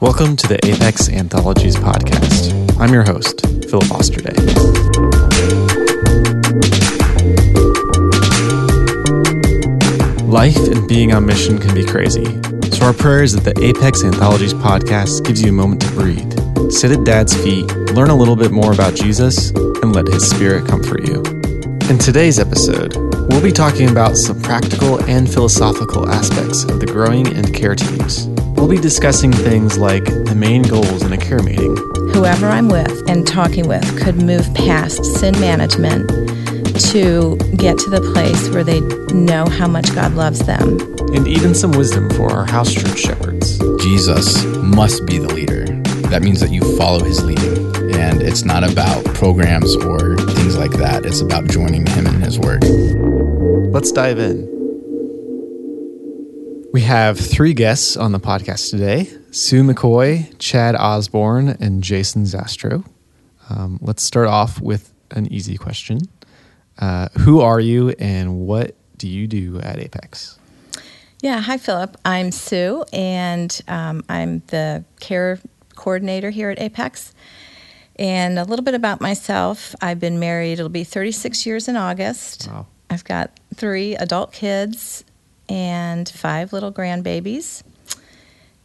Welcome to the Apex Anthologies podcast. I'm your host, Philip Osterday. Life and being on mission can be crazy. So, our prayer is that the Apex Anthologies podcast gives you a moment to breathe, sit at dad's feet, learn a little bit more about Jesus, and let his spirit comfort you. In today's episode, we'll be talking about some practical and philosophical aspects of the growing and care teams. We'll be discussing things like the main goals in a care meeting, whoever I'm with and talking with could move past sin management to get to the place where they know how much God loves them. and even some wisdom for our house church shepherds. Jesus must be the leader. That means that you follow his leading. And it's not about programs or things like that. It's about joining him in his work. Let's dive in. We have three guests on the podcast today Sue McCoy, Chad Osborne, and Jason Zastro. Um, let's start off with an easy question uh, Who are you and what do you do at Apex? Yeah, hi, Philip. I'm Sue, and um, I'm the care coordinator here at Apex. And a little bit about myself I've been married, it'll be 36 years in August. Wow. I've got three adult kids and five little grandbabies.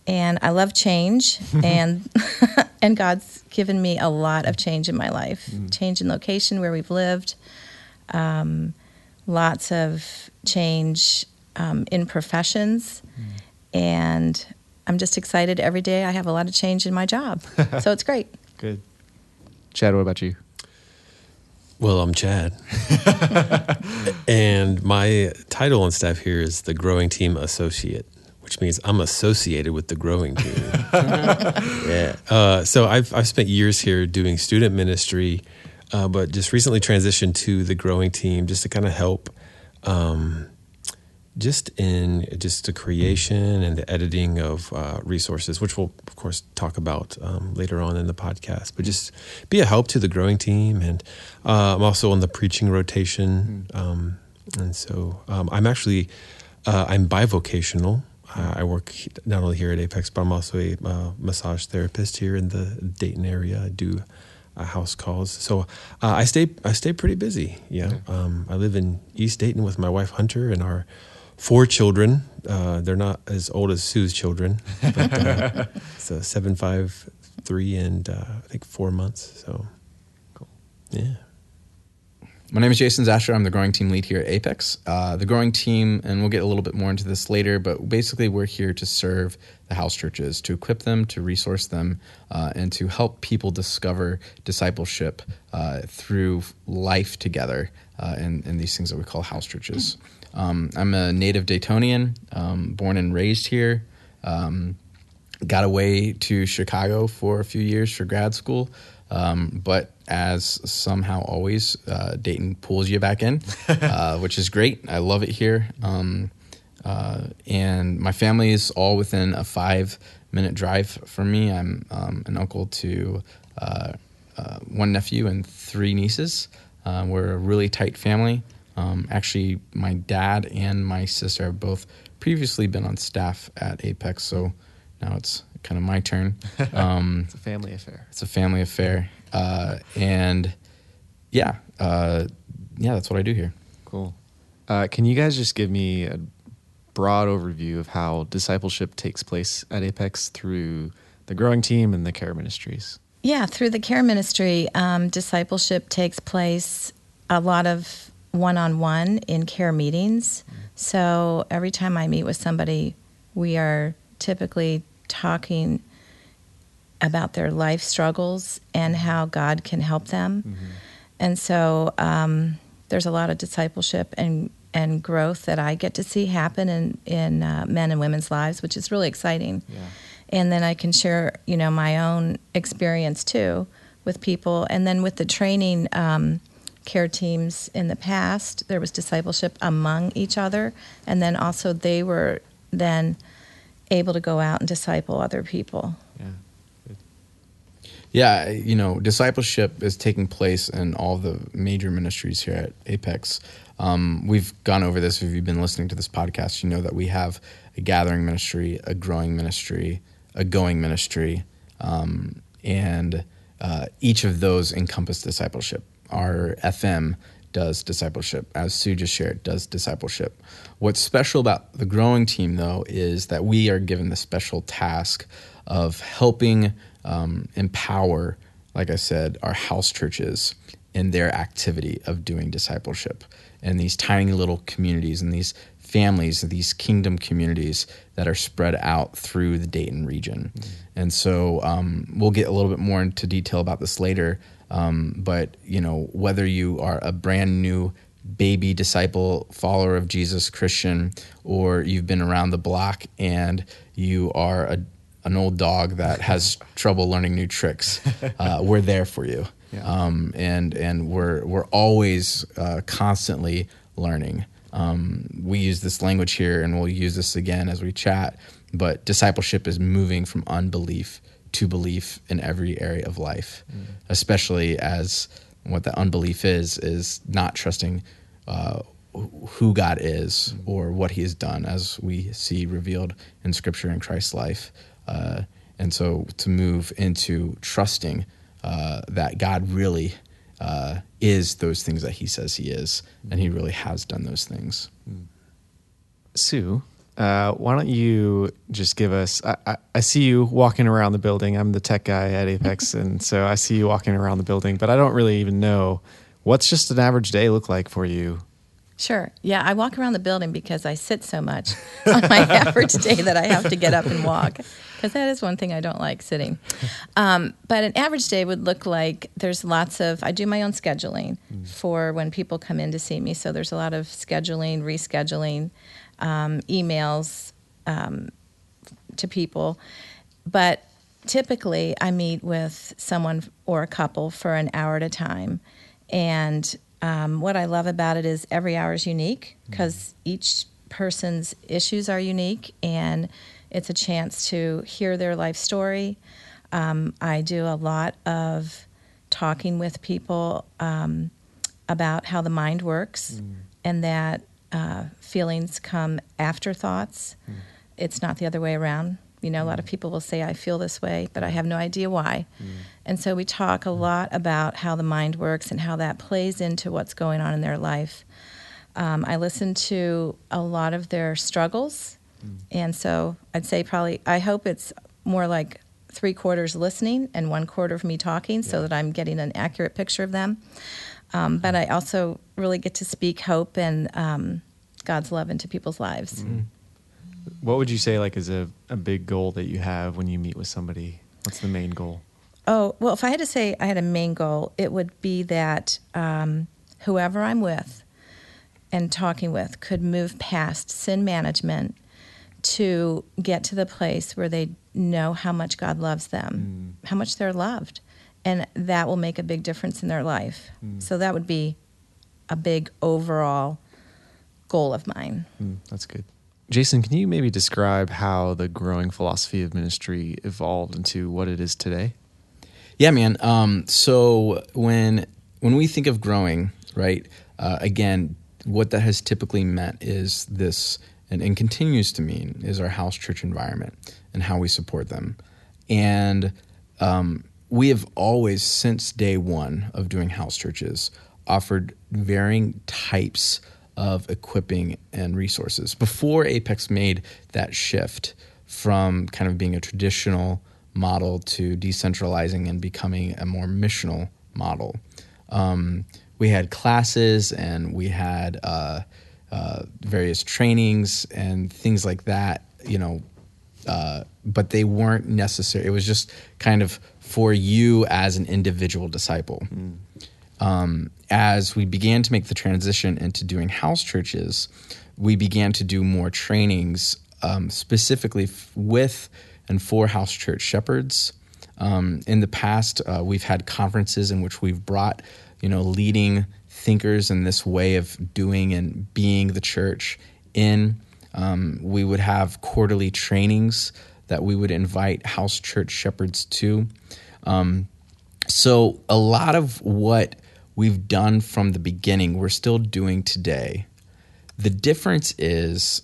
And I love change, and and God's given me a lot of change in my life. Change in location where we've lived, um, lots of change um, in professions, and I'm just excited every day. I have a lot of change in my job, so it's great. Good. Chad, what about you? Well, I'm Chad. and my title on staff here is the Growing Team Associate, which means I'm associated with the growing team. yeah. Uh, so I've, I've spent years here doing student ministry, uh, but just recently transitioned to the growing team just to kind of help. Um, just in just the creation and the editing of uh, resources, which we'll of course talk about um, later on in the podcast, but just be a help to the growing team. And uh, I'm also on the preaching rotation, um, and so um, I'm actually uh, I'm bivocational. Uh, I work not only here at Apex, but I'm also a uh, massage therapist here in the Dayton area. I do uh, house calls, so uh, I stay I stay pretty busy. Yeah, um, I live in East Dayton with my wife Hunter and our four children. Uh, they're not as old as Sue's children, but uh, so seven, five, three, and uh, I think four months. So, Cool. Yeah. My name is Jason Zasher. I'm the growing team lead here at Apex. Uh, the growing team, and we'll get a little bit more into this later, but basically we're here to serve the house churches, to equip them, to resource them, uh, and to help people discover discipleship uh, through life together uh, in, in these things that we call house churches. Um, I'm a native Daytonian, um, born and raised here. Um, got away to Chicago for a few years for grad school. Um, but as somehow always, uh, Dayton pulls you back in, uh, which is great. I love it here. Um, uh, and my family is all within a five minute drive from me. I'm um, an uncle to uh, uh, one nephew and three nieces. Uh, we're a really tight family. Um, actually, my dad and my sister have both previously been on staff at Apex, so now it's kind of my turn. Um, It's a family affair. it's a family affair, uh, and yeah, uh, yeah, that's what I do here. Cool. Uh, can you guys just give me a broad overview of how discipleship takes place at Apex through the growing team and the care ministries? Yeah, through the care ministry, um, discipleship takes place a lot of one on one in care meetings. So every time I meet with somebody, we are typically talking about their life struggles and how God can help them. And so um, there's a lot of discipleship and, and growth that I get to see happen in, in uh, men and women's lives, which is really exciting Yeah. and then I can share, you know, my own experience too with people. And then with the training um, care teams in the past, there was discipleship among each other, and then also they were then able to go out and disciple other people. Yeah. Yeah, you know, discipleship is taking place in all the major ministries here at Apex. Um, we've gone over this. If you've been listening to this podcast, you know that we have a gathering ministry, a growing ministry, a going ministry, um, and uh, each of those encompass discipleship. Our FM does discipleship, as Sue just shared, does discipleship. What's special about the growing team, though, is that we are given the special task of helping um, empower, like I said, our house churches in their activity of doing discipleship and these tiny little communities and these families, these kingdom communities that are spread out through the Dayton region. Mm-hmm. And so um, we'll get a little bit more into detail about this later. Um, but you know, whether you are a brand new baby disciple follower of Jesus Christian, or you've been around the block and you are a, an old dog that has trouble learning new tricks, uh, we're there for you. Yeah. Um, and and we're we're always uh, constantly learning. Um, we use this language here, and we'll use this again as we chat. But discipleship is moving from unbelief to belief in every area of life, mm. especially as what that unbelief is is not trusting uh, who God is mm. or what He has done, as we see revealed in Scripture in Christ's life. Uh, and so to move into trusting uh, that God really uh, is those things that He says He is, and He really has done those things. Sue, uh, why don't you just give us? I, I, I, see you walking around the building. I'm the tech guy at Apex, and so I see you walking around the building, but I don't really even know what's just an average day look like for you. Sure. Yeah, I walk around the building because I sit so much on my average day that I have to get up and walk because that is one thing I don't like sitting. Um, but an average day would look like there's lots of, I do my own scheduling mm. for when people come in to see me. So there's a lot of scheduling, rescheduling, um, emails um, to people. But typically, I meet with someone or a couple for an hour at a time. And um, what I love about it is every hour is unique because mm. each person's issues are unique and it's a chance to hear their life story. Um, I do a lot of talking with people um, about how the mind works mm. and that uh, feelings come after thoughts. Mm. It's not the other way around. You know, a lot of mm. people will say, I feel this way, but I have no idea why. Mm. And so we talk a mm. lot about how the mind works and how that plays into what's going on in their life. Um, I listen to a lot of their struggles Mm. And so I'd say probably, I hope it's more like three quarters listening and one quarter of me talking yeah. so that I'm getting an accurate picture of them. Um, but I also really get to speak hope and um, God's love into people's lives. Mm-hmm. What would you say like is a, a big goal that you have when you meet with somebody? What's the main goal? Oh, well, if I had to say I had a main goal, it would be that um, whoever I'm with and talking with could move past sin management to get to the place where they know how much God loves them, mm. how much they're loved. And that will make a big difference in their life. Mm. So that would be a big overall goal of mine. Mm, that's good. Jason, can you maybe describe how the growing philosophy of ministry evolved into what it is today? Yeah, man. Um, so when when we think of growing, right? Uh, again, what that has typically meant is this and, and continues to mean is our house church environment and how we support them. And um, we have always, since day one of doing house churches, offered varying types of equipping and resources. Before Apex made that shift from kind of being a traditional model to decentralizing and becoming a more missional model, um, we had classes and we had uh, uh, various trainings and things like that, you know, uh, but they weren't necessary. It was just kind of for you as an individual disciple. Mm. Um, as we began to make the transition into doing house churches, we began to do more trainings um, specifically f- with and for house church shepherds. Um, in the past, uh, we've had conferences in which we've brought, you know, leading thinkers in this way of doing and being the church in. Um, we would have quarterly trainings that we would invite house church shepherds to. Um, so, a lot of what we've done from the beginning, we're still doing today. The difference is,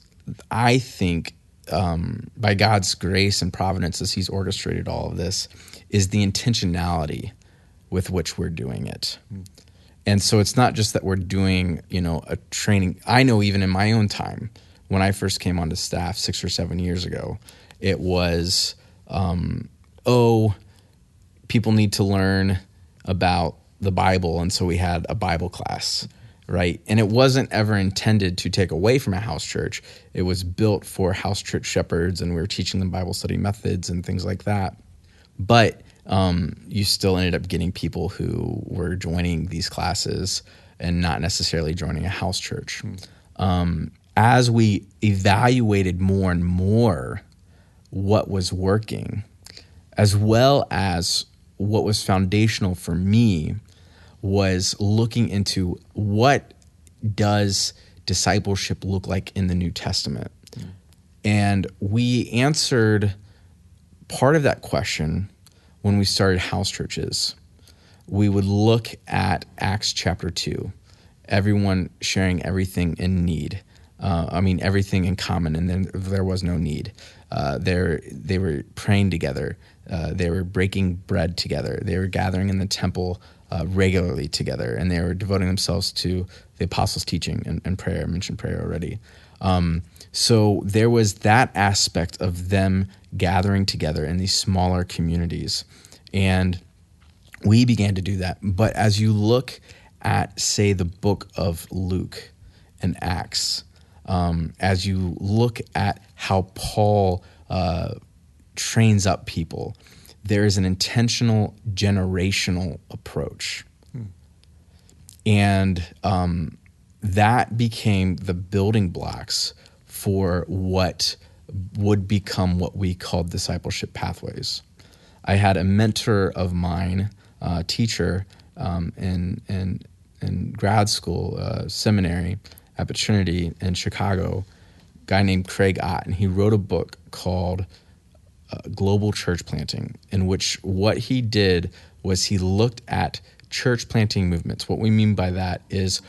I think, um, by God's grace and providence as He's orchestrated all of this is the intentionality with which we're doing it. And so it's not just that we're doing, you know, a training. I know even in my own time, when I first came onto staff six or seven years ago, it was, um, oh, people need to learn about the Bible. And so we had a Bible class, right? And it wasn't ever intended to take away from a house church. It was built for house church shepherds, and we were teaching them Bible study methods and things like that. But um, you still ended up getting people who were joining these classes and not necessarily joining a house church. Um, as we evaluated more and more what was working, as well as what was foundational for me was looking into what does discipleship look like in the New Testament. And we answered part of that question when we started house churches. We would look at Acts chapter 2, everyone sharing everything in need. Uh, I mean, everything in common, and then there was no need. Uh, they were praying together. Uh, they were breaking bread together. They were gathering in the temple uh, regularly together, and they were devoting themselves to the apostles' teaching and, and prayer. I mentioned prayer already. Um, so there was that aspect of them gathering together in these smaller communities. And we began to do that. But as you look at, say, the book of Luke and Acts, um, as you look at how Paul uh, trains up people, there is an intentional generational approach. Hmm. And um, that became the building blocks for what would become what we called discipleship pathways. I had a mentor of mine, uh, teacher um, in, in, in grad school, uh, seminary at Trinity in Chicago, guy named Craig Ott, and he wrote a book called uh, Global Church Planting, in which what he did was he looked at church planting movements. What we mean by that is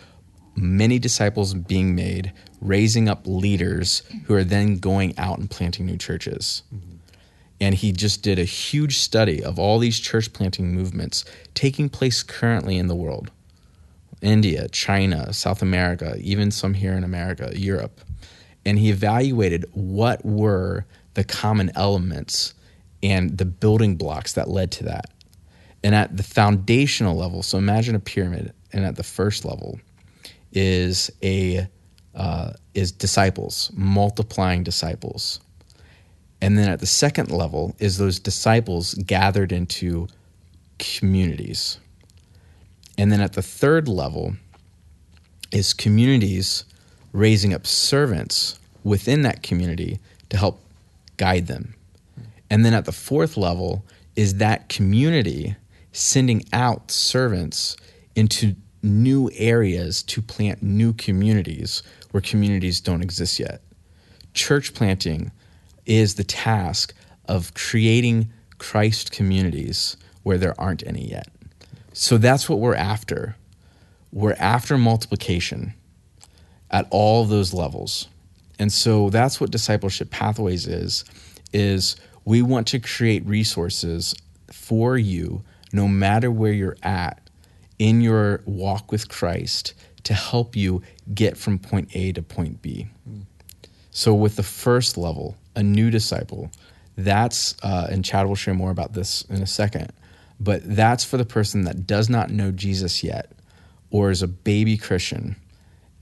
many disciples being made, raising up leaders who are then going out and planting new churches. Mm-hmm. And he just did a huge study of all these church planting movements taking place currently in the world India, China, South America, even some here in America, Europe. And he evaluated what were the common elements and the building blocks that led to that. And at the foundational level, so imagine a pyramid, and at the first level, is a uh, is disciples, multiplying disciples. And then at the second level is those disciples gathered into communities. And then at the third level is communities raising up servants within that community to help guide them. And then at the fourth level is that community sending out servants into new areas to plant new communities where communities don't exist yet. Church planting is the task of creating Christ communities where there aren't any yet. So that's what we're after. We're after multiplication at all those levels. And so that's what discipleship pathways is is we want to create resources for you no matter where you're at in your walk with Christ to help you get from point A to point B. So, with the first level, a new disciple, that's, uh, and Chad will share more about this in a second, but that's for the person that does not know Jesus yet or is a baby Christian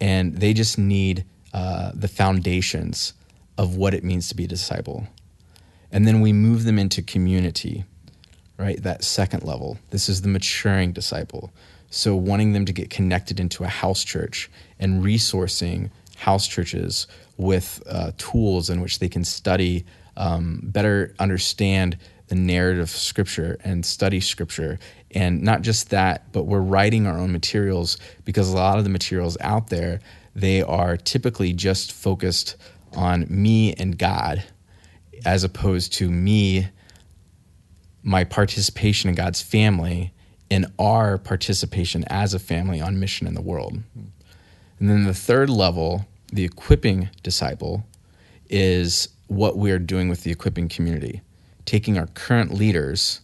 and they just need uh, the foundations of what it means to be a disciple. And then we move them into community right? That second level. This is the maturing disciple. So, wanting them to get connected into a house church and resourcing house churches with uh, tools in which they can study, um, better understand the narrative of Scripture and study Scripture. And not just that, but we're writing our own materials because a lot of the materials out there, they are typically just focused on me and God as opposed to me my participation in God's family and our participation as a family on mission in the world. And then the third level, the equipping disciple, is what we're doing with the equipping community, taking our current leaders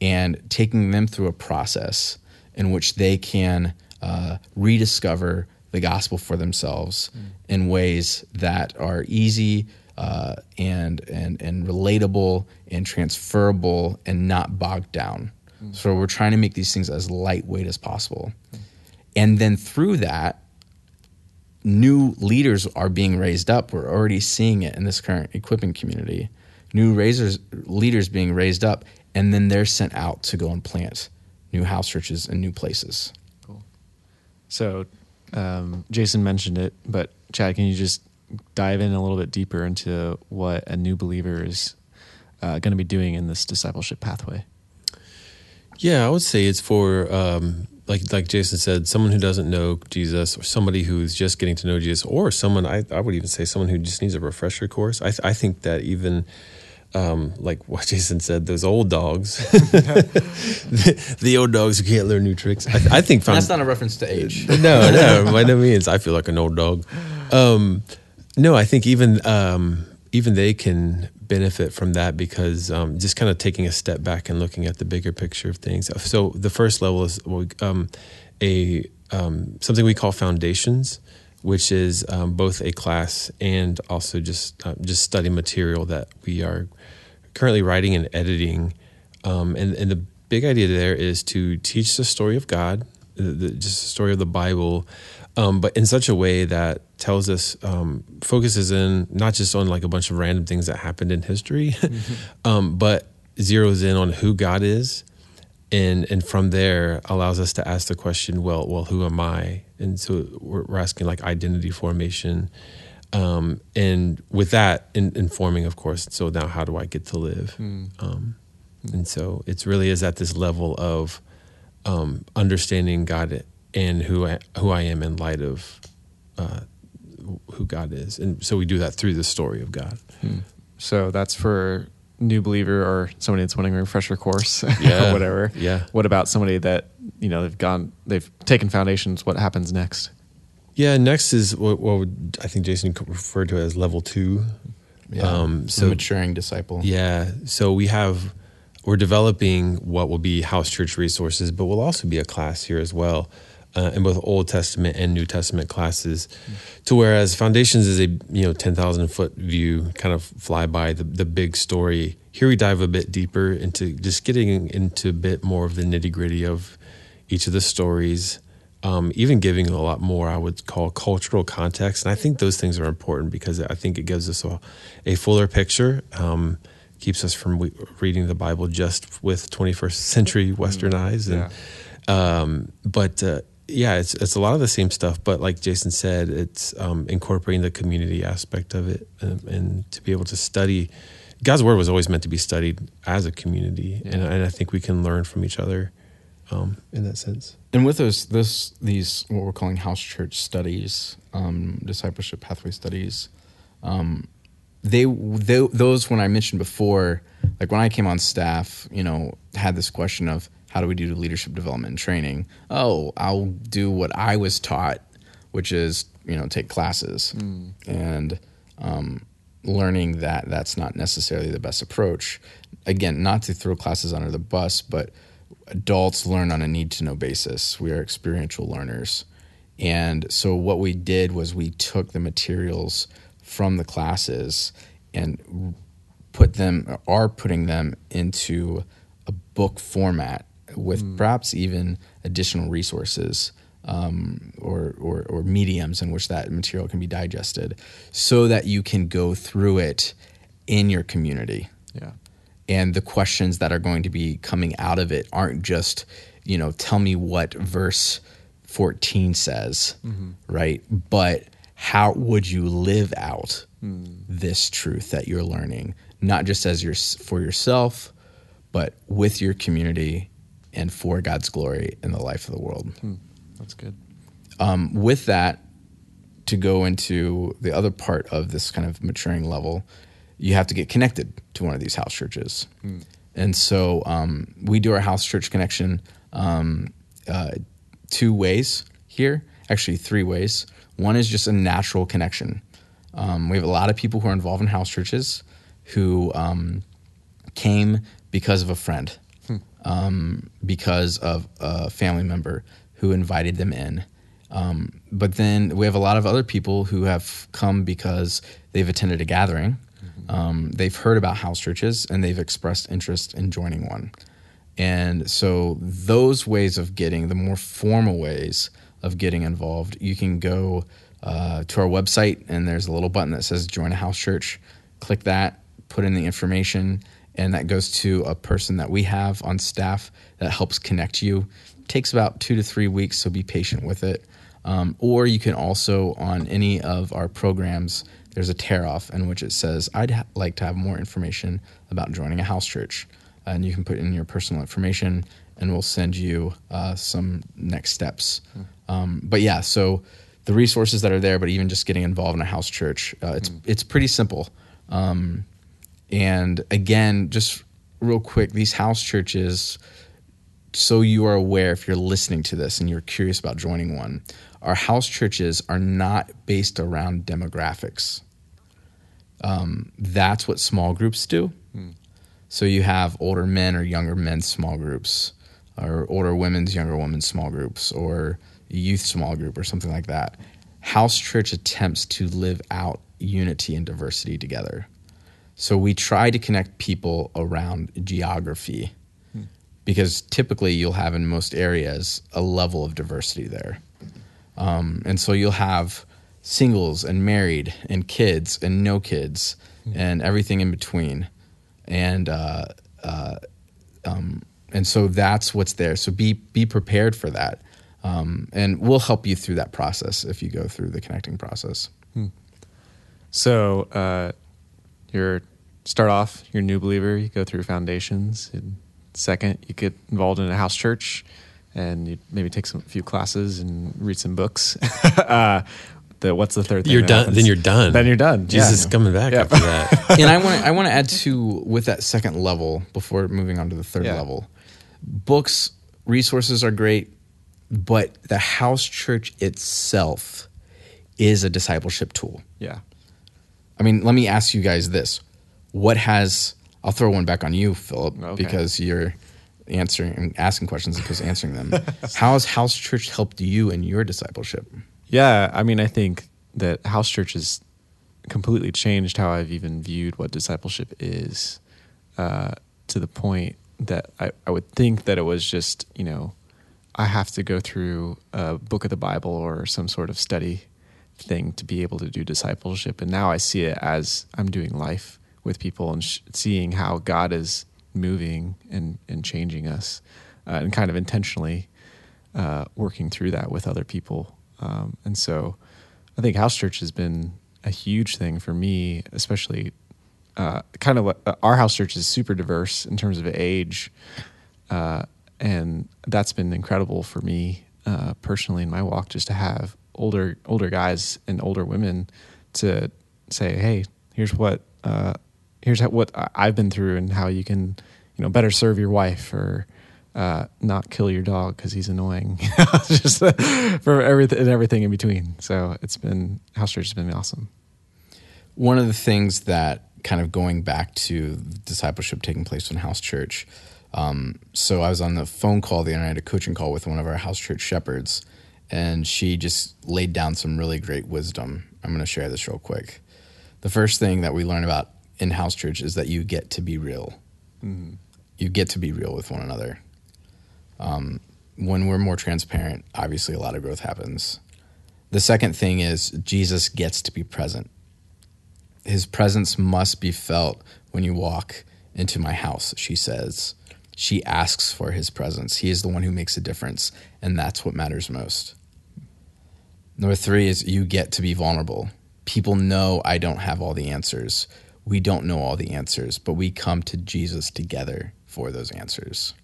and taking them through a process in which they can uh, rediscover the gospel for themselves mm. in ways that are easy uh, and and and relatable and transferable and not bogged down. Mm. So we're trying to make these things as lightweight as possible, mm. and then through that, new leaders are being raised up. We're already seeing it in this current equipping community. New raisers, leaders being raised up, and then they're sent out to go and plant new house churches in new places. Cool. So, um, Jason mentioned it, but Chad, can you just dive in a little bit deeper into what a new believer is uh, going to be doing in this discipleship pathway? Yeah, I would say it's for um, like like Jason said, someone who doesn't know Jesus, or somebody who's just getting to know Jesus, or someone I, I would even say someone who just needs a refresher course. I th- I think that even um, like what Jason said, those old dogs, the, the, old dogs who can't learn new tricks. I, I think found, that's not a reference to age. no, no, by no means. I feel like an old dog. Um, no, I think even um, even they can benefit from that because um, just kind of taking a step back and looking at the bigger picture of things. So the first level is um, a um, something we call foundations which is um, both a class and also just uh, just study material that we are currently writing and editing. Um, and, and the big idea there is to teach the story of God, the, the, just the story of the Bible, um, but in such a way that tells us um, focuses in not just on like a bunch of random things that happened in history, mm-hmm. Um, but zeroes in on who God is and and from there allows us to ask the question well well who am i and so we're, we're asking like identity formation um, and with that in, informing of course so now how do i get to live mm. um, and so it's really is at this level of um, understanding god and who I, who i am in light of uh, who god is and so we do that through the story of god mm. so that's for new believer or somebody that's wanting a refresher course yeah. or whatever. Yeah. What about somebody that, you know, they've gone, they've taken foundations. What happens next? Yeah. Next is what, what would, I think Jason referred to as level two. Yeah. Um, so the maturing disciple. Yeah. So we have, we're developing what will be house church resources, but will also be a class here as well uh, in both Old Testament and New Testament classes. Mm. To whereas Foundations is a you know ten thousand foot view, kind of fly by the the big story. Here we dive a bit deeper into just getting into a bit more of the nitty gritty of each of the stories. Um, even giving a lot more, I would call cultural context, and I think those things are important because I think it gives us a, a fuller picture. Um, keeps us from reading the Bible just with 21st century Western mm, eyes, and yeah. um, but uh, yeah, it's it's a lot of the same stuff, but like Jason said, it's um, incorporating the community aspect of it, and, um, and, to be able to study. God's word was always meant to be studied as a community, yeah. and, and, I think we can learn from each other um, in that sense. And with those, this these what we're calling house church studies, um, discipleship pathway studies, um, they, they those when I mentioned before, like when I came on staff, you know, had this question of how do we do leadership development and training? Oh, I'll do what I was taught, which is you know take classes mm. and um, learning that that's not necessarily the best approach. Again, not to throw classes under the bus, but adults learn on a need to know basis. We are experiential learners. And so what we did was we took the materials from the classes and put them are putting them into a book format with mm. perhaps even additional resources um, or, or, or mediums in which that material can be digested so that you can go through it in your community. Yeah. And the questions that are going to be coming out of it aren't just, you know, tell me what verse 14 says, mm-hmm. right? But how would you live out mm. this truth that you're learning, not just as your for yourself, but with your community and for God's glory in the life of the world. Hmm. That's good. Um, with that, to go into the other part of this kind of maturing level, you have to get connected to one of these house churches. Hmm. And so um, we do our house church connection um, uh, two ways here, actually, three ways. One is just a natural connection. Um, we have a lot of people who are involved in house churches who um, came because of a friend, um, because of a family member who invited them in. Um, but then we have a lot of other people who have come because they've attended a gathering, um, they've heard about house churches, and they've expressed interest in joining one. And so, those ways of getting, the more formal ways of getting involved, you can go uh, to our website, and there's a little button that says Join a House Church. Click that, put in the information, and that goes to a person that we have on staff that helps connect you. It takes about two to three weeks, so be patient with it. Um, or you can also, on any of our programs, there's a tear off in which it says, I'd ha- like to have more information about joining a house church. And you can put in your personal information and we'll send you uh, some next steps. Um, but yeah, so the resources that are there, but even just getting involved in a house church, uh, it's, it's pretty simple. Um, and again, just real quick, these house churches, so you are aware if you're listening to this and you're curious about joining one, our house churches are not based around demographics. Um, that's what small groups do. So you have older men or younger men's small groups, or older women's, younger women's small groups, or youth small group, or something like that. House church attempts to live out unity and diversity together. So we try to connect people around geography because typically you'll have in most areas a level of diversity there. Um, and so you'll have singles and married and kids and no kids and everything in between. And uh, uh, um, and so that's what's there. So be be prepared for that, um, and we'll help you through that process if you go through the connecting process. So uh, you're start off, you're a new believer. You go through foundations. And second, you get involved in a house church, and you maybe take some few classes and read some books. uh, the what's the third thing? You're done. happens? Then you're done. Then you're done. Jesus Yeah. is coming back Yeah. after that. and I want to I want to add to with that second level before moving on to the third Yeah. level. Books, resources are great, but the house church itself is a discipleship tool. Yeah. I mean, let me ask you guys this: What has I'll throw one back on you, Philip, Okay. because you're answering and asking questions because answering them. How has house church helped you in your discipleship? Yeah, I mean, I think that house church has completely changed how I've even viewed what discipleship is, uh, to the point that I, I would think that it was just, you know, I have to go through a book of the Bible or some sort of study thing to be able to do discipleship. And now I see it as I'm doing life with people and sh- seeing how God is moving and, and changing us uh, and kind of intentionally uh, working through that with other people. Um, and so I think house church has been a huge thing for me, especially uh, kind of uh, our house church is super diverse in terms of age. Uh, and that's been incredible for me uh, personally in my walk, just to have older older guys and older women to say, "Hey, here's what uh, here's how, what I've been through, and how you can, you know, better serve your wife or uh, not kill your dog because he's annoying." just for everything and everything in between. So it's been house church has been awesome. One of the things that kind of going back to discipleship taking place in house church. Um, so I was on the phone call the other night, a coaching call with one of our house church shepherds, and she just laid down some really great wisdom. I'm going to share this real quick. The first thing that we learn about in house church is that you get to be real. You get to be real with one another. Um, when we're more transparent, obviously a lot of growth happens. The second thing is Jesus gets to be present his presence must be felt when you walk into my house, she says. She asks for his presence. He is the one who makes a difference, and that's what matters most. Number three is you get to be vulnerable. People know I don't have all the answers. We don't know all the answers, but we come to Jesus together for those answers.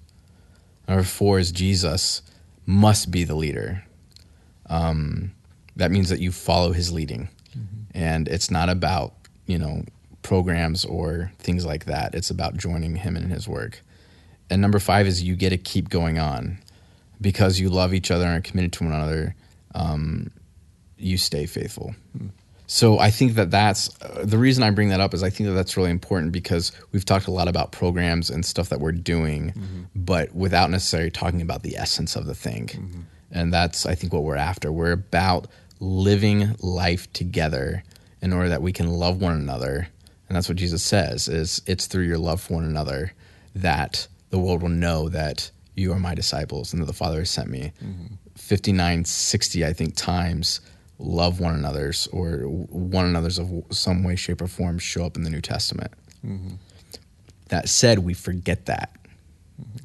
Number four is Jesus must be the leader. Um, that means that you follow his leading. And it's not about you know programs or things like that. It's about joining him in his work. And number five is you get to keep going on. Because you love each other and are committed to one another um, you stay faithful So I think that that's uh, the reason I bring that up is I think that that's really important because we've talked a lot about programs and stuff that we're doing, mm-hmm. but without necessarily talking about the essence of the thing. Mm-hmm. And that's I think what we're after. We're about living life together in order that we can love one another. And that's what Jesus says is it's through your love for one another that the world will know that you are my disciples and that the Father has sent me. Mm-hmm. 59, 60, I think, times love one another's or one another's of some way, shape, or form show up in the New Testament. Mm-hmm. That said, we forget that. Mm-hmm.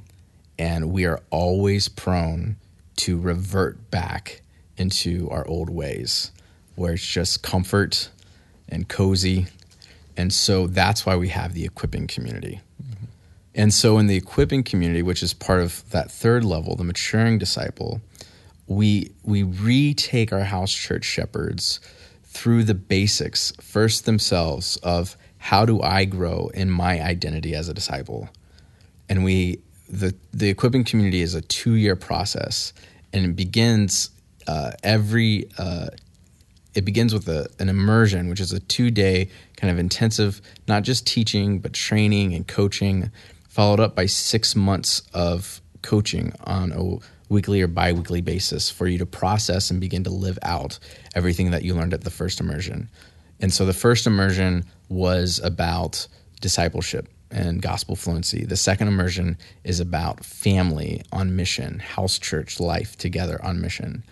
And we are always prone to revert back into our old ways where it's just comfort and cozy. And so that's why we have the equipping community. Mm-hmm. And so, in the equipping community, which is part of that third level, the maturing disciple, we we retake our house church shepherds through the basics first themselves of how do I grow in my identity as a disciple, and we the the equipping community is a two year process, and it begins uh, every uh, it begins with a, an immersion, which is a two day kind of intensive, not just teaching, but training and coaching, followed up by six months of coaching on a weekly or bi weekly basis for you to process and begin to live out everything that you learned at the first immersion. And so the first immersion was about discipleship and gospel fluency. The second immersion is about family on mission, house church life together on mission.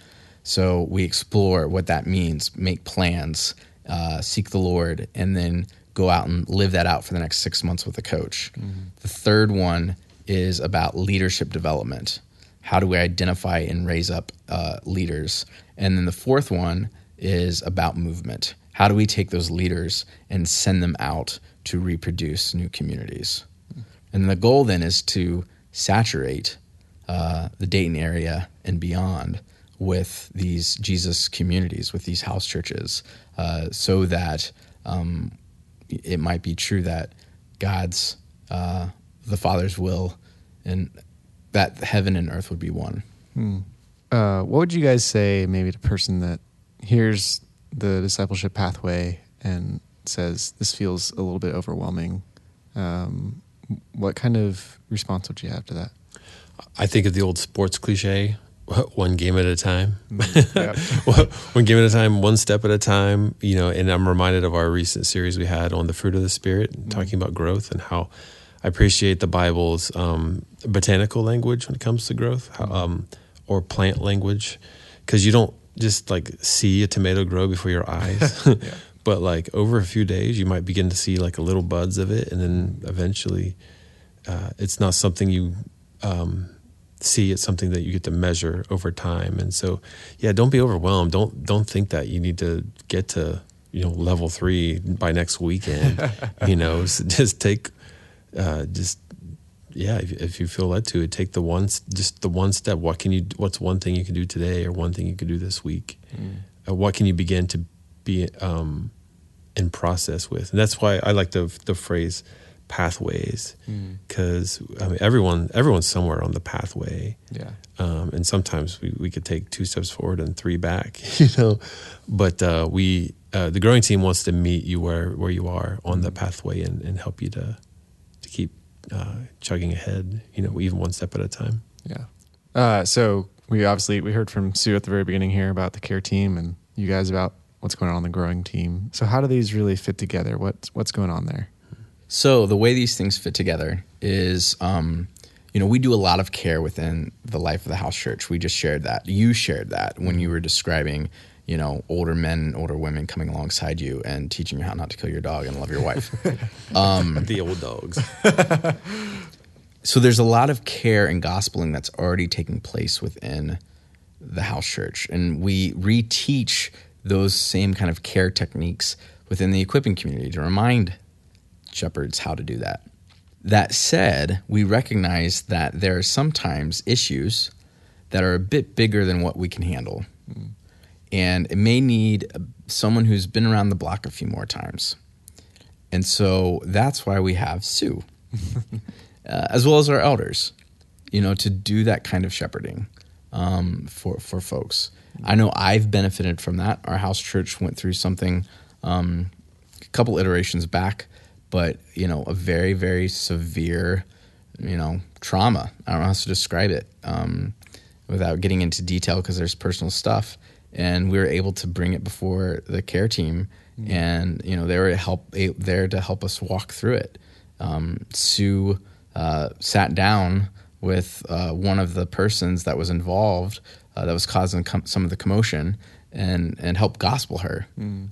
So we explore what that means, make plans, uh, seek the Lord, and then go out and live that out for the next six months with a coach. The third one is about leadership development. How do we identify and raise up uh, leaders? And then the fourth one is about movement. How do we take those leaders and send them out to reproduce new communities? And the goal then is to saturate uh, the Dayton area and beyond with these Jesus communities, with these house churches, uh, so that um, it might be true that God's, uh, the Father's will, and that heaven and earth would be one. Uh, what would you guys say, maybe to a person that hears the discipleship pathway and says this feels a little bit overwhelming? Um, what kind of response would you have to that? I think of the old sports cliche one game at a time. Yeah. one game at a time, one step at a time, you know, and I'm reminded of our recent series we had on the fruit of the spirit, talking about growth and how I appreciate the Bible's um, botanical language when it comes to growth, um, or plant language, because you don't just like see a tomato grow before your eyes. But like over a few days, you might begin to see like a little buds of it, and then eventually, uh, it's not something you um, see it's something that you get to measure over time. And so yeah don't be overwhelmed. Don't don't think that you need to get to you know level three by next weekend you know just take uh just yeah if, if you feel led to it take the one just the one step. What can you what's one thing you can do today or one thing you can do this week? Uh, what can you begin to be um in process with? And that's why i like the the phrase pathways because I mean, everyone everyone's somewhere on the pathway. Yeah. um, and sometimes we, we could take two steps forward and three back you know? But uh, we uh, the growing team wants to meet you where where you are on the pathway and, and help you to to keep uh, chugging ahead you know even one step at a time Yeah. Uh, so we obviously we heard from Sue at the very beginning here about the care team and you guys about what's going on on the growing team. So how do these really fit together? What's what's going on there? So the way these things fit together is, um, you know, we do a lot of care within the life of the house church. We just shared that. You shared that when you were describing, you know, older men, older women coming alongside you and teaching you how not to kill your dog and love your wife. Um, the old dogs. So there's a lot of care and gospeling that's already taking place within the house church. And we reteach those same kind of care techniques within the equipping community to remind shepherds how to do that. That said we recognize that there are sometimes issues that are a bit bigger than what we can handle hmm. And it may need someone who's been around the block a few more times and so that's why we have sue uh, as well as our elders, you know, to do that kind of shepherding um, for for folks. I know I've benefited from that. Our house church went through something um, a couple iterations back, but you know, a very very severe, you know, trauma. I don't know how to describe it um, without getting into detail because there's personal stuff. And we were able to bring it before the care team, and you know they were help there to help us walk through it. Um, Sue uh, sat down with uh, one of the persons that was involved uh, that was causing com- some of the commotion and and help gospel her.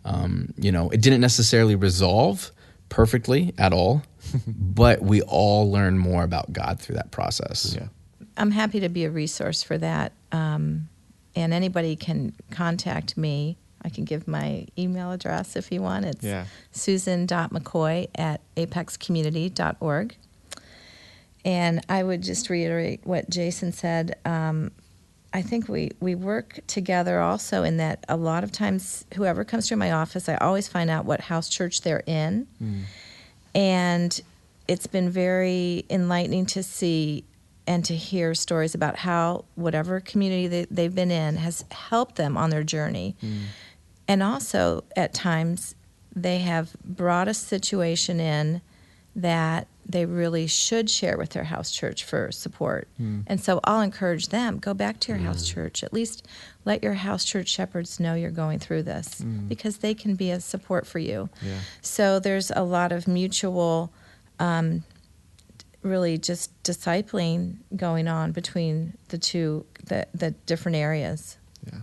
Um, you know, it didn't necessarily resolve perfectly at all, but we all learned more about God through that process. Yeah. I'm happy to be a resource for that. Um, and anybody can contact me. I can give my email address if you want. It's Yeah. susan.mccoy at apexcommunity.org. And I would just reiterate what Jason said. Um, I think we, we work together also in that a lot of times, whoever comes through my office, I always find out what house church they're in. And it's been very enlightening to see and to hear stories about how whatever community they, they've been in has helped them on their journey. Mm. And also, at times, they have brought a situation in that they really should share with their house church for support. Mm. And so I'll encourage them go back to your house mm. church. At least let your house church shepherds know you're going through this because they can be a support for you. Yeah. So there's a lot of mutual, um, really just discipling going on between the two, the, the different areas. Yeah.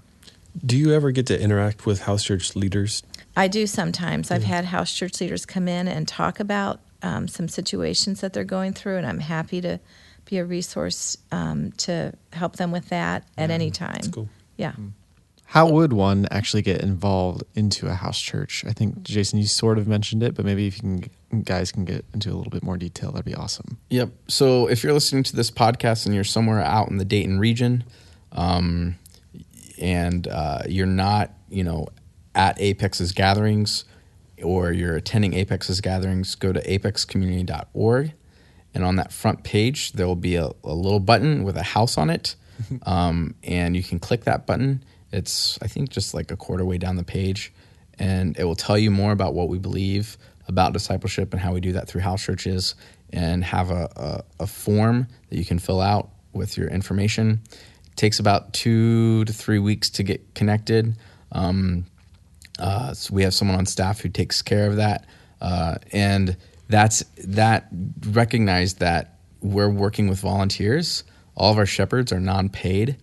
Do you ever get to interact with house church leaders? I do sometimes. I've had house church leaders come in and talk about um, some situations that they're going through, and I'm happy to be a resource um, to help them with that at any time. That's cool. Yeah. How would one actually get involved into a house church? I think Jason, you sort of mentioned it, but maybe if you can, guys can get into a little bit more detail, that'd be awesome. Yep. So if you're listening to this podcast and you're somewhere out in the Dayton region, um, and uh, you're not, you know, at Apex's gatherings, or you're attending Apex's gatherings, go to apexcommunity.org, and on that front page there will be a, a little button with a house on it, um, and you can click that button. It's I think just like a quarter way down the page, and it will tell you more about what we believe about discipleship and how we do that through house churches, and have a, a, a form that you can fill out with your information. It takes about two to three weeks to get connected. Um, uh, so we have someone on staff who takes care of that, uh, and that's that. Recognize that we're working with volunteers. All of our shepherds are non-paid,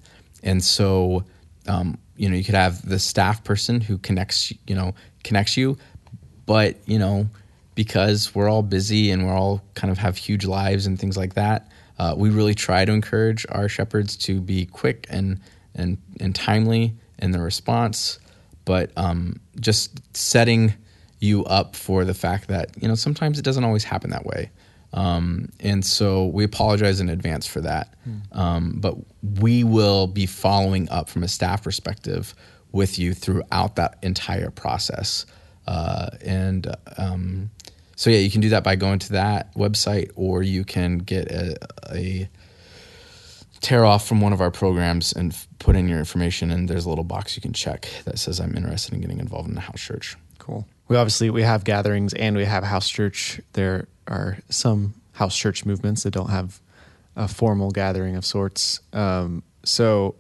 and so um, you know you could have the staff person who connects you know connects you, but you know because we're all busy and we're all kind of have huge lives and things like that. Uh, we really try to encourage our shepherds to be quick and and and timely in their response but um, just setting you up for the fact that you know sometimes it doesn't always happen that way um, and so we apologize in advance for that. Um, but we will be following up from a staff perspective with you throughout that entire process. Uh, and um, so yeah you can do that by going to that website or you can get a, a tear off from one of our programs and f- put in your information and there's a little box you can check that says i'm interested in getting involved in the house church Cool. We obviously we have gatherings and we have house church. There are some house church movements that don't have a formal gathering of sorts. Um, so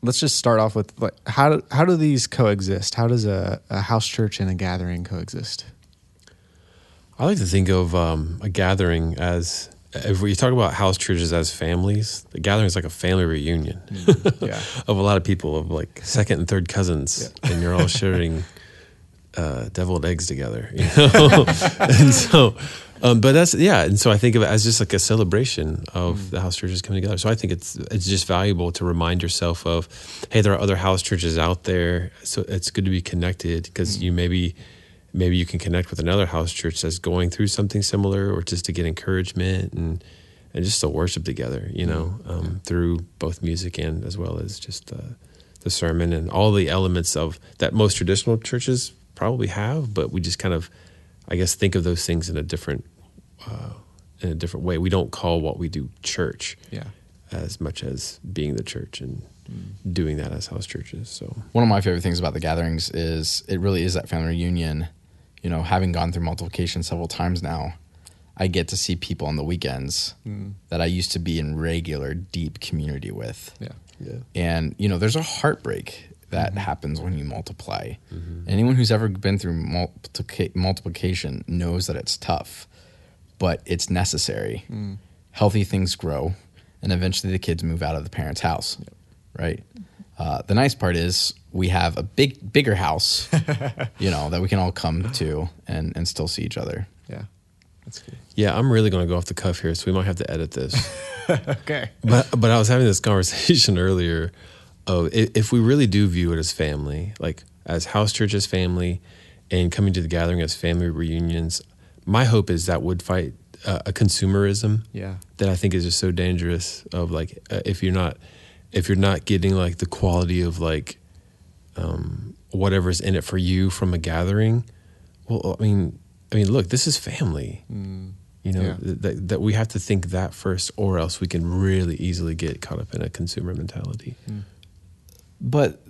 let's just start off with like how do, how do these coexist? How does a, a house church and a gathering coexist? I like to think of um, a gathering as if we talk about house churches as families, the gathering is like a family reunion Yeah. of a lot of people, of like second and third cousins, and you're all sharing uh, deviled eggs together, you know. and so, um, but that's yeah, and so I think of it as just like a celebration of the house churches coming together. So I think it's it's just valuable to remind yourself of, hey, there are other house churches out there, so it's good to be connected because you maybe maybe you can connect with another house church that's going through something similar or just to get encouragement and and just to worship together you know um, through both music and as well as just uh, the sermon and all the elements of that most traditional churches probably have but we just kind of i guess think of those things in a different uh, in a different way we don't call what we do church Yeah. as much as being the church and doing that as house churches. So One of my favorite things about the gatherings is it really is that family reunion. You know, having gone through multiplication several times now, I get to see people on the weekends that I used to be in regular, deep community with. Yeah. yeah, And, you know, there's a heartbreak that mm-hmm. happens when you multiply. Mm-hmm. Anyone who's ever been through multiplica- multiplication knows that it's tough, but it's necessary. Mm. Healthy things grow, and eventually the kids move out of the parents' house, right? Uh, the nice part is we have a big, bigger house, you know, that we can all come to and, and still see each other. Yeah. That's good. yeah. I'm really going to go off the cuff here, so we might have to edit this. Okay. but but I was having this conversation earlier of if we really do view it as family, like as house church as family, and coming to the gathering as family reunions, my hope is that would fight uh, a consumerism Yeah. that I think is just so dangerous. Of like uh, if you're not if you're not getting like the quality of like um, whatever's in it for you from a gathering, well, I mean, I mean, look, this is family. You know Yeah. th- that that we have to think that first, or else we can really easily get caught up in a consumer mentality. But,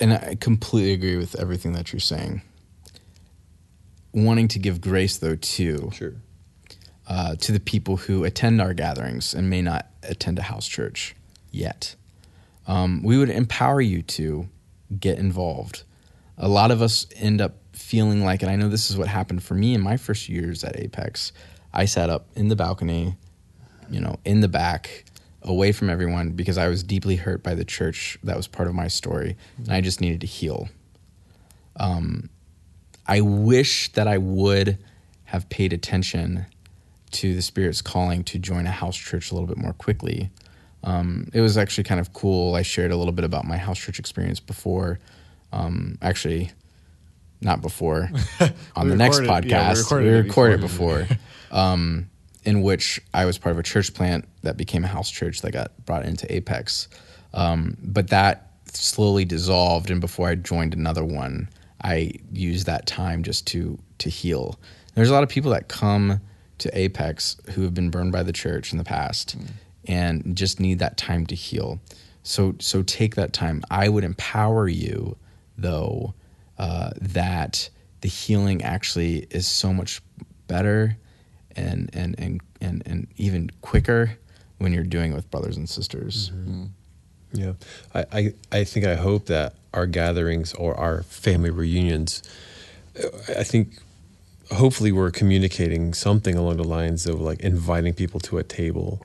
and I completely agree with everything that you're saying. Wanting to give grace, though, too, Sure. uh, to the people who attend our gatherings and may not attend a house church yet. Um, we would empower you to get involved. A lot of us end up feeling like, and I know this is what happened for me in my first years at Apex. I sat up in the balcony, you know, in the back, away from everyone because I was deeply hurt by the church that was part of my story, and I just needed to heal. Um, I wish that I would have paid attention to the Spirit's calling to join a house church a little bit more quickly. Um, it was actually kind of cool. I shared a little bit about my house church experience before. Um, actually, not before. on the next recorded- yeah, we podcast, recorded we it recorded before. um, in which I was part of a church plant that became a house church that got brought into Apex. Um, but that slowly dissolved, and before I joined another one, I used that time just to to heal. There's a lot of people that come to Apex who have been burned by the church in the past and just need that time to heal. So so take that time. I would empower you though uh, that the healing actually is so much better and and and and, and even quicker when you're doing it with brothers and sisters. Yeah, I, I, I think I hope that our gatherings or our family reunions, uh, I think hopefully we're communicating something along the lines of like inviting people to a table,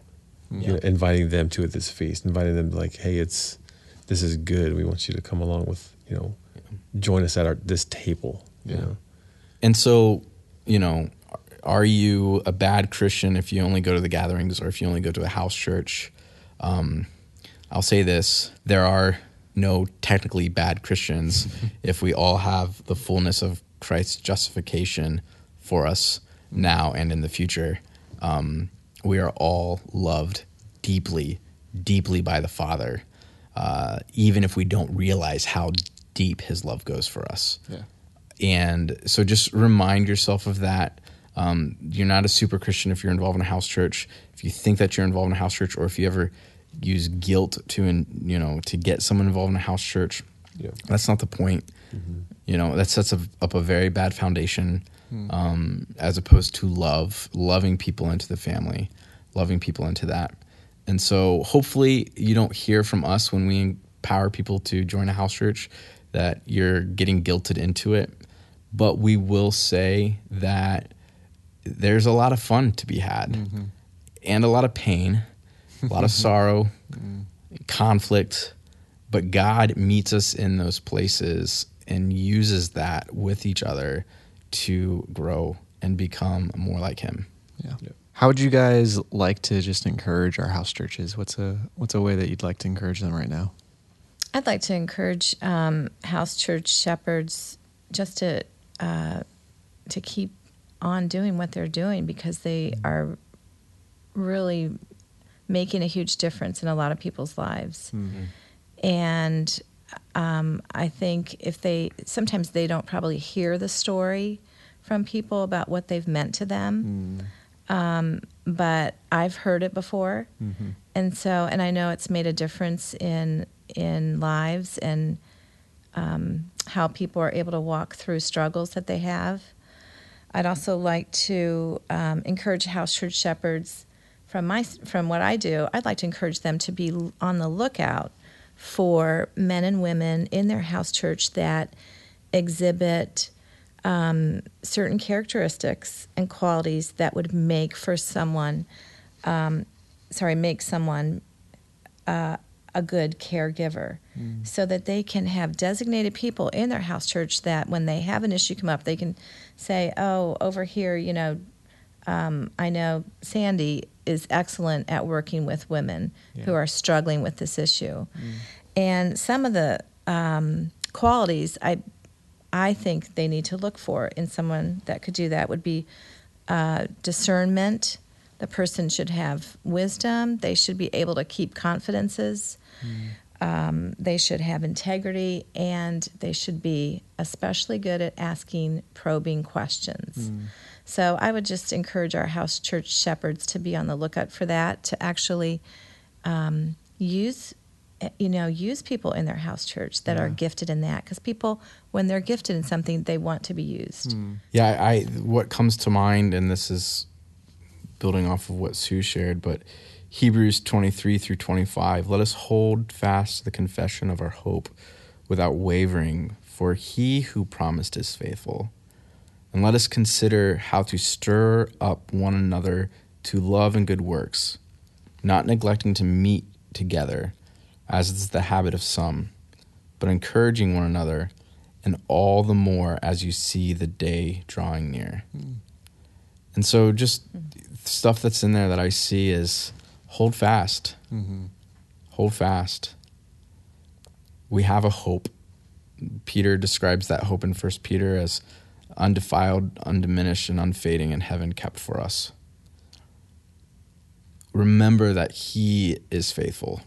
you know, inviting them to this feast, inviting them like, hey, it's this is good. We want you to come along with you know, join us at our this table. You Yeah. know, And so, you know, are you a bad Christian if you only go to the gatherings or if you only go to a house church? Um, I'll say this there are no technically bad Christians if we all have the fullness of Christ's justification for us now and in the future. Um, we are all loved deeply, deeply by the Father, uh, even if we don't realize how deep His love goes for us. Yeah. And so just remind yourself of that. Um, you're not a super Christian if you're involved in a house church. If you think that you're involved in a house church, or if you ever use guilt to, in, you know, to get someone involved in a house church, Yeah. that's not the point. You know, that sets up, up a very bad foundation, um, as opposed to love, loving people into the family, loving people into that. And so hopefully you don't hear from us when we empower people to join a house church that you're getting guilted into it. But we will say that there's a lot of fun to be had and a lot of pain, a lot of sorrow, conflict. But God meets us in those places and uses that with each other to grow and become more like Him. Yeah. How would you guys like to just encourage our house churches? What's a what's a way that you'd like to encourage them right now? I'd like to encourage um, house church shepherds just to uh, to keep on doing what they're doing because they are really making a huge difference in a lot of people's lives. And um, I think if they sometimes they don't probably hear the story from people about what they've meant to them. um, but I've heard it before, Mm-hmm. and so and I know it's made a difference in in lives and um, how people are able to walk through struggles that they have. I'd also like to um, encourage house church shepherds from my from what I do. I'd like to encourage them to be on the lookout for men and women in their house church that exhibit um, certain characteristics and qualities that would make for someone, um, sorry, make someone uh, a good caregiver, so that they can have designated people in their house church that when they have an issue come up, they can say, "Oh, over here, you know, um, I know Sandy is excellent at working with women who are struggling with this issue." And some of the um, qualities I I think they need to look for in someone that could do that would be uh, discernment. The person should have wisdom. They should be able to keep confidences. Um, they should have integrity, and they should be especially good at asking probing questions. So I would just encourage our house church shepherds to be on the lookout for that. To actually um, use you know use people in their house church that are gifted in that because people when they're gifted in something they want to be used Yeah, I, I what comes to mind, and this is building off of what Sue shared, but Hebrews twenty three through twenty five. Let us hold fast to the confession of our hope without wavering, for he who promised is faithful. And let us consider how to stir up one another to love and good works, not neglecting to meet together, as is the habit of some, but encouraging one another, and all the more as you see the day drawing near. Hmm. And so, just stuff that's in there that I see is hold fast, Mm-hmm. hold fast. We have a hope. Peter describes that hope in First Peter as undefiled, undiminished, and unfading in heaven kept for us. Remember that He is faithful.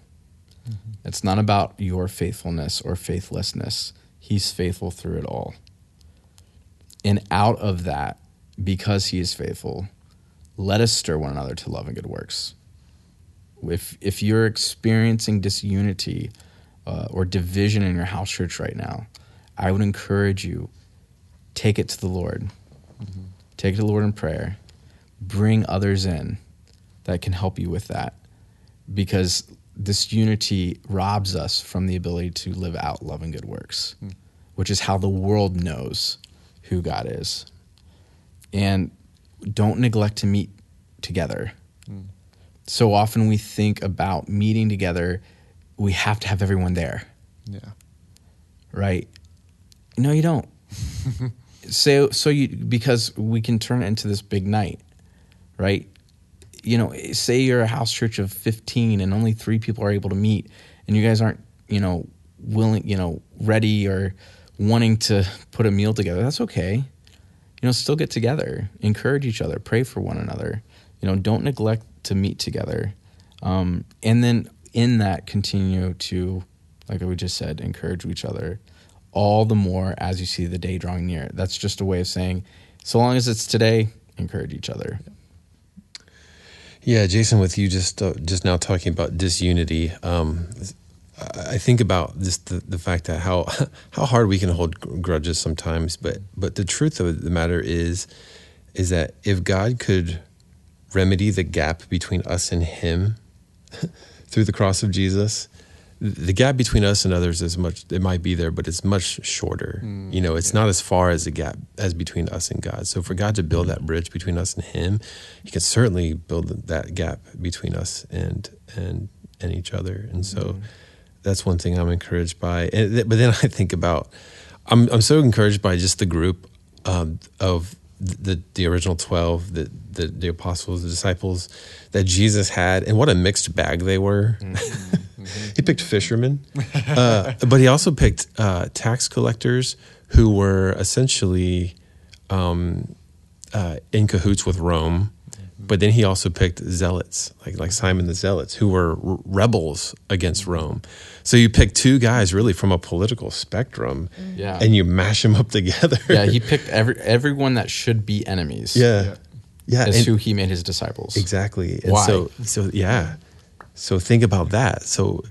It's not about your faithfulness or faithlessness. He's faithful through it all. And out of that, because He is faithful, let us stir one another to love and good works. If if you're experiencing disunity uh, or division in your house church right now, I would encourage you take it to the Lord. Take it to the Lord in prayer. Bring others in that can help you with that, because this unity robs us from the ability to live out love and good works, which is how the world knows who God is. And don't neglect to meet together. Mm. So often we think about meeting together, we have to have everyone there, Yeah. right? No, you don't. so so you because we can turn it into this big night, right? You know, say you're a house church of 15 and only 3 people are able to meet and you guys aren't, you know, willing, you know, ready or wanting to put a meal together. That's okay. You know, still get together, encourage each other, pray for one another. You know, don't neglect to meet together. Um, and then in that, continue to, like we just said, encourage each other all the more as you see the day drawing near. That's just a way of saying, so long as it's today, encourage each other. Yeah, Jason, with you just uh, just now talking about disunity, um, I think about just the, the fact that how how hard we can hold grudges sometimes, but but the truth of the matter is is that if God could remedy the gap between us and Him through the cross of Jesus, the gap between us and others is much it might be there but it's much shorter. Mm, you know it's not as far as the gap as between us and god. So for god to build that bridge between us and him he can certainly build that gap between us and and and each other. And so mm. That's one thing i'm encouraged by. And th- but then i think about i'm i'm so encouraged by just the group um, of the the original 12 the, the the apostles the disciples that jesus had and what a mixed bag they were. He picked fishermen, uh, but he also picked uh, tax collectors who were essentially um, uh, in cahoots with Rome. But then he also picked zealots, like like Simon the Zealots, who were r- rebels against Rome. So you pick two guys really from a political spectrum, Yeah. and you mash them up together. yeah, he picked every everyone that should be enemies. yeah. Yeah, is and- who he made his disciples. Exactly. And Why? so so yeah. So think about that. So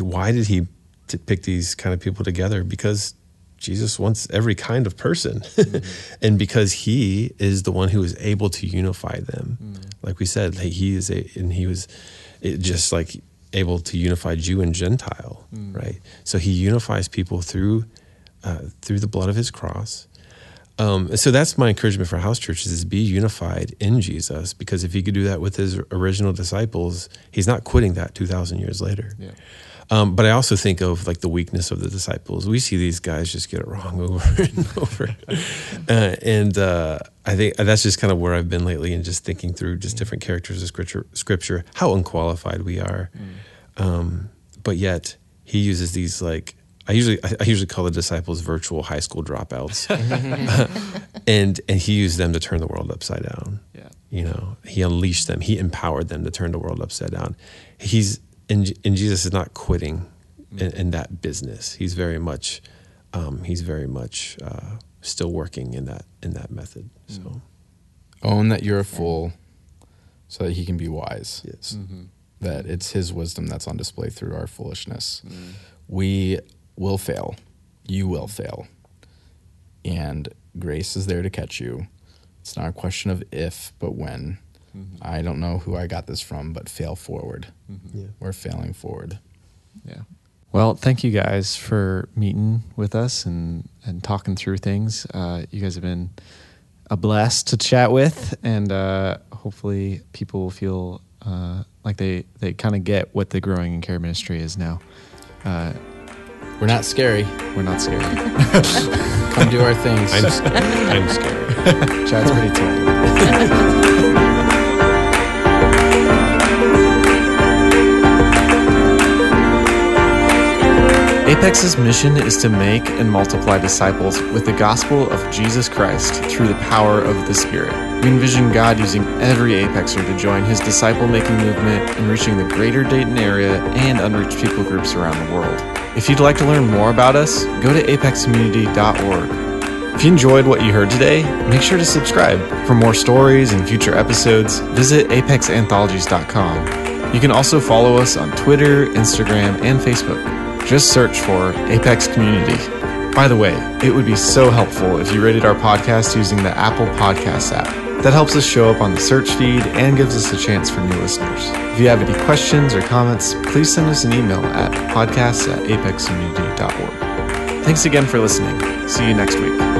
why did he t- pick these kind of people together? Because Jesus wants every kind of person. and because he is the one who is able to unify them. Like we said, like he is a and he was it just like able to unify Jew and Gentile, right? So he unifies people through uh, through the blood of his cross. Um, so that's my encouragement for house churches is be unified in Jesus because if he could do that with his original disciples, he's not quitting that 2,000 years later. Yeah. Um, but I also think of like the weakness of the disciples. We see these guys just get it wrong over and over. Uh, and uh, I think that's just kind of where I've been lately and just thinking through just different characters of scripture, scripture how unqualified we are. Um, but yet he uses these like, I usually I I usually call the disciples virtual high school dropouts, and and he used them to turn the world upside down. Yeah. You know, he unleashed them. He empowered them to turn the world upside down. He's and, and Jesus is not quitting in, in that business. He's very much, um, he's very much uh, still working in that in that method. So Own that you're a fool so that he can be wise. yes, That it's his wisdom that's on display through our foolishness. We will fail. You will fail. And grace is there to catch you. It's not a question of if, but when. I don't know who I got this from, but fail forward. Yeah. We're failing forward. Yeah. Well, thank you guys for meeting with us and, and talking through things. Uh, you guys have been a blast to chat with, and uh, hopefully, people will feel uh, like they, they kind of get what the growing and care ministry is now. Uh, We're not scary. we're not scary. Come do our things. I'm s- I'm scared. Chad's pretty tough. Apex's mission is to make and multiply disciples with the gospel of Jesus Christ through the power of the Spirit. We envision God using every Apexer to join his disciple making movement in reaching the greater Dayton area and unreached people groups around the world. If you'd like to learn more about us, go to apexcommunity.org. If you enjoyed what you heard today, make sure to subscribe. For more stories and future episodes, visit apexanthologies.com. You can also follow us on Twitter, Instagram, and Facebook. Just search for Apex Community. By the way, it would be so helpful if you rated our podcast using the Apple Podcasts app. That helps us show up on the search feed and gives us a chance for new listeners. If you have any questions or comments, please send us an email at podcasts at apexcommunity.org. Thanks again for listening. See you next week.